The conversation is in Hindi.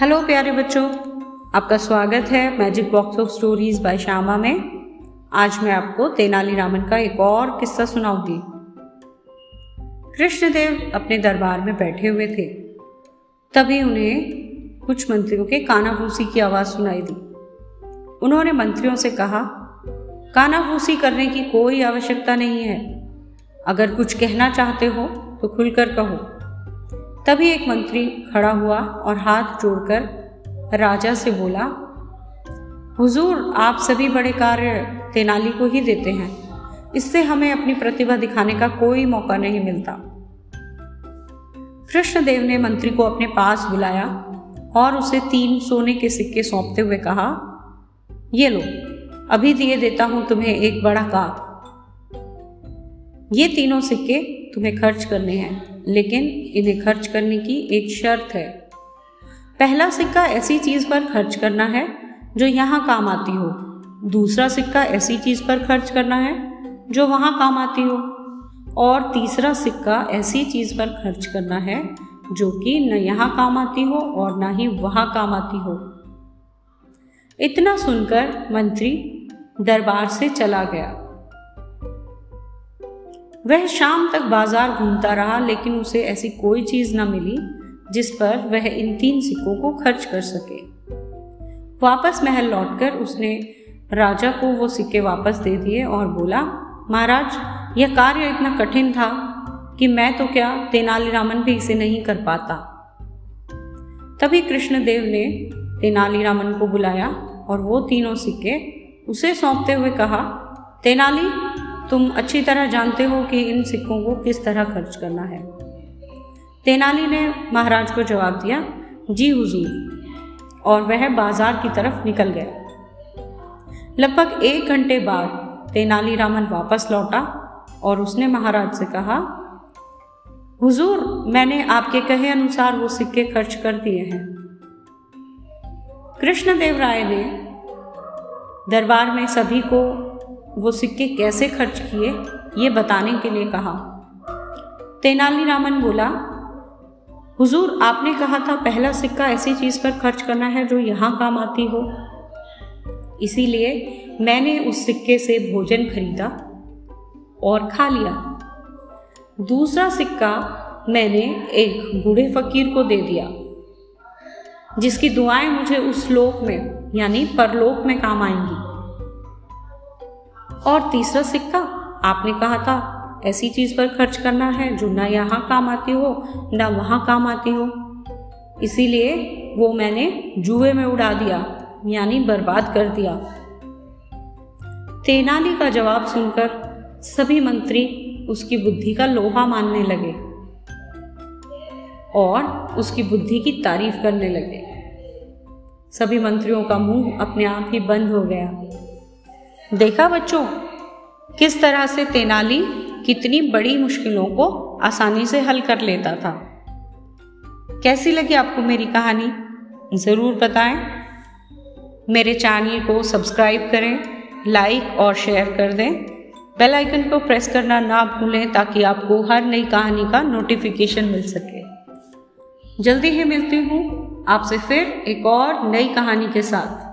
हेलो प्यारे बच्चों, आपका स्वागत है magic box of stories by Shyama में। आज मैं आपको तेनालीरामन का एक और किस्सा सुनाऊँगी। कृष्णदेव अपने दरबार में बैठे हुए थे। तभी उन्हें कुछ मंत्रियों के कानाभूसी की आवाज़ सुनाई दी। उन्होंने मंत्रियों से कहा, कानाभूसी करने की कोई आवश्यकता नहीं है। अगर कुछ कहना चाहते हो तो खुलकर कहो। तभी एक मंत्री खड़ा हुआ और हाथ जोड़कर राजा से बोला, हुजूर, आप सभी बड़े कार्य तेनाली को ही देते हैं। इससे हमें अपनी प्रतिभा दिखाने का कोई मौका नहीं मिलता। कृष्णदेव ने मंत्री को अपने पास बुलाया और उसे तीन सोने के सिक्के सौंपते हुए कहा, ये लो, अभी दिए देता हूँ तुम्हें एक बड़ा काम ये तीनों सिक्के तुम्हें खर्च करने हैं, लेकिन इन्हें खर्च करने की एक शर्त है। पहला सिक्का ऐसी चीज़ पर खर्च करना है जो यहाँ काम आती हो। दूसरा सिक्का ऐसी चीज़ पर खर्च करना है जो वहाँ काम आती हो। और तीसरा सिक्का ऐसी चीज़ पर खर्च करना है जो कि न यहाँ काम आती हो और ना ही वहाँ काम आती हो। इतना सुनकर मंत्री दरबार से चला गया। वह शाम तक बाज़ार घूमता रहा, लेकिन उसे ऐसी कोई चीज़ न मिली जिस पर वह इन तीन सिक्कों को खर्च कर सके। वापस महल लौटकर उसने राजा को वो सिक्के वापस दे दिए और बोला, महाराज, यह कार्य इतना कठिन था कि मैं तो क्या तेनालीरामन भी इसे नहीं कर पाता? तभी कृष्णदेव ने तेनालीरामन को बुलाया और वो तीनों सिक्के उसे सौंपते हुए कहा, तेनाली तुम अच्छी तरह जानते हो कि इन सिक्कों को किस तरह खर्च करना है। तेनाली ने महाराज को जवाब दिया, जी हुजूर। और वह बाज़ार की तरफ़ निकल गया। लगभग एक घंटे बाद तेनालीरामन वापस लौटा और उसने महाराज से कहा, हुजूर, मैंने आपके कहे अनुसार वो सिक्के खर्च कर दिए हैं। कृष्णदेव राय ने दरबार में सभी को वो सिक्के कैसे खर्च किए, ये बताने के लिए कहा। तेनालीरामन बोला, हुजूर, आपने कहा था पहला सिक्का ऐसी चीज़ पर खर्च करना है जो यहाँ काम आती हो। इसीलिए मैंने उस सिक्के से भोजन खरीदा और खा लिया। दूसरा सिक्का मैंने एक बूढ़े फकीर को दे दिया, जिसकी दुआएँ मुझे उस लोक में, यानी परलोक में काम आएँगी। और तीसरा सिक्का, आपने कहा था, ऐसी चीज़ पर खर्च करना है जो ना यहाँ काम आती हो, ना वहाँ काम आती हो। इसीलिए वो मैंने जुए में उड़ा दिया, यानी बर्बाद कर दिया। तेनाली का जवाब सुनकर सभी मंत्री उसकी बुद्धि का लोहा मानने लगे और उसकी बुद्धि की तारीफ़ करने लगे। सभी मंत्रियों का मुँह अपने आप ही बंद हो गया। देखा बच्चों, किस तरह से तेनाली कितनी बड़ी मुश्किलों को आसानी से हल कर लेता था। कैसी लगी आपको मेरी कहानी? ज़रूर बताएँ। मेरे चैनल को सब्सक्राइब करें, लाइक और शेयर कर दें। बेल आइकन को प्रेस करना ना भूलें ताकि आपको हर नई कहानी का नोटिफिकेशन मिल सके। जल्दी ही मिलती हूँ आपसे फिर एक और नई कहानी के साथ।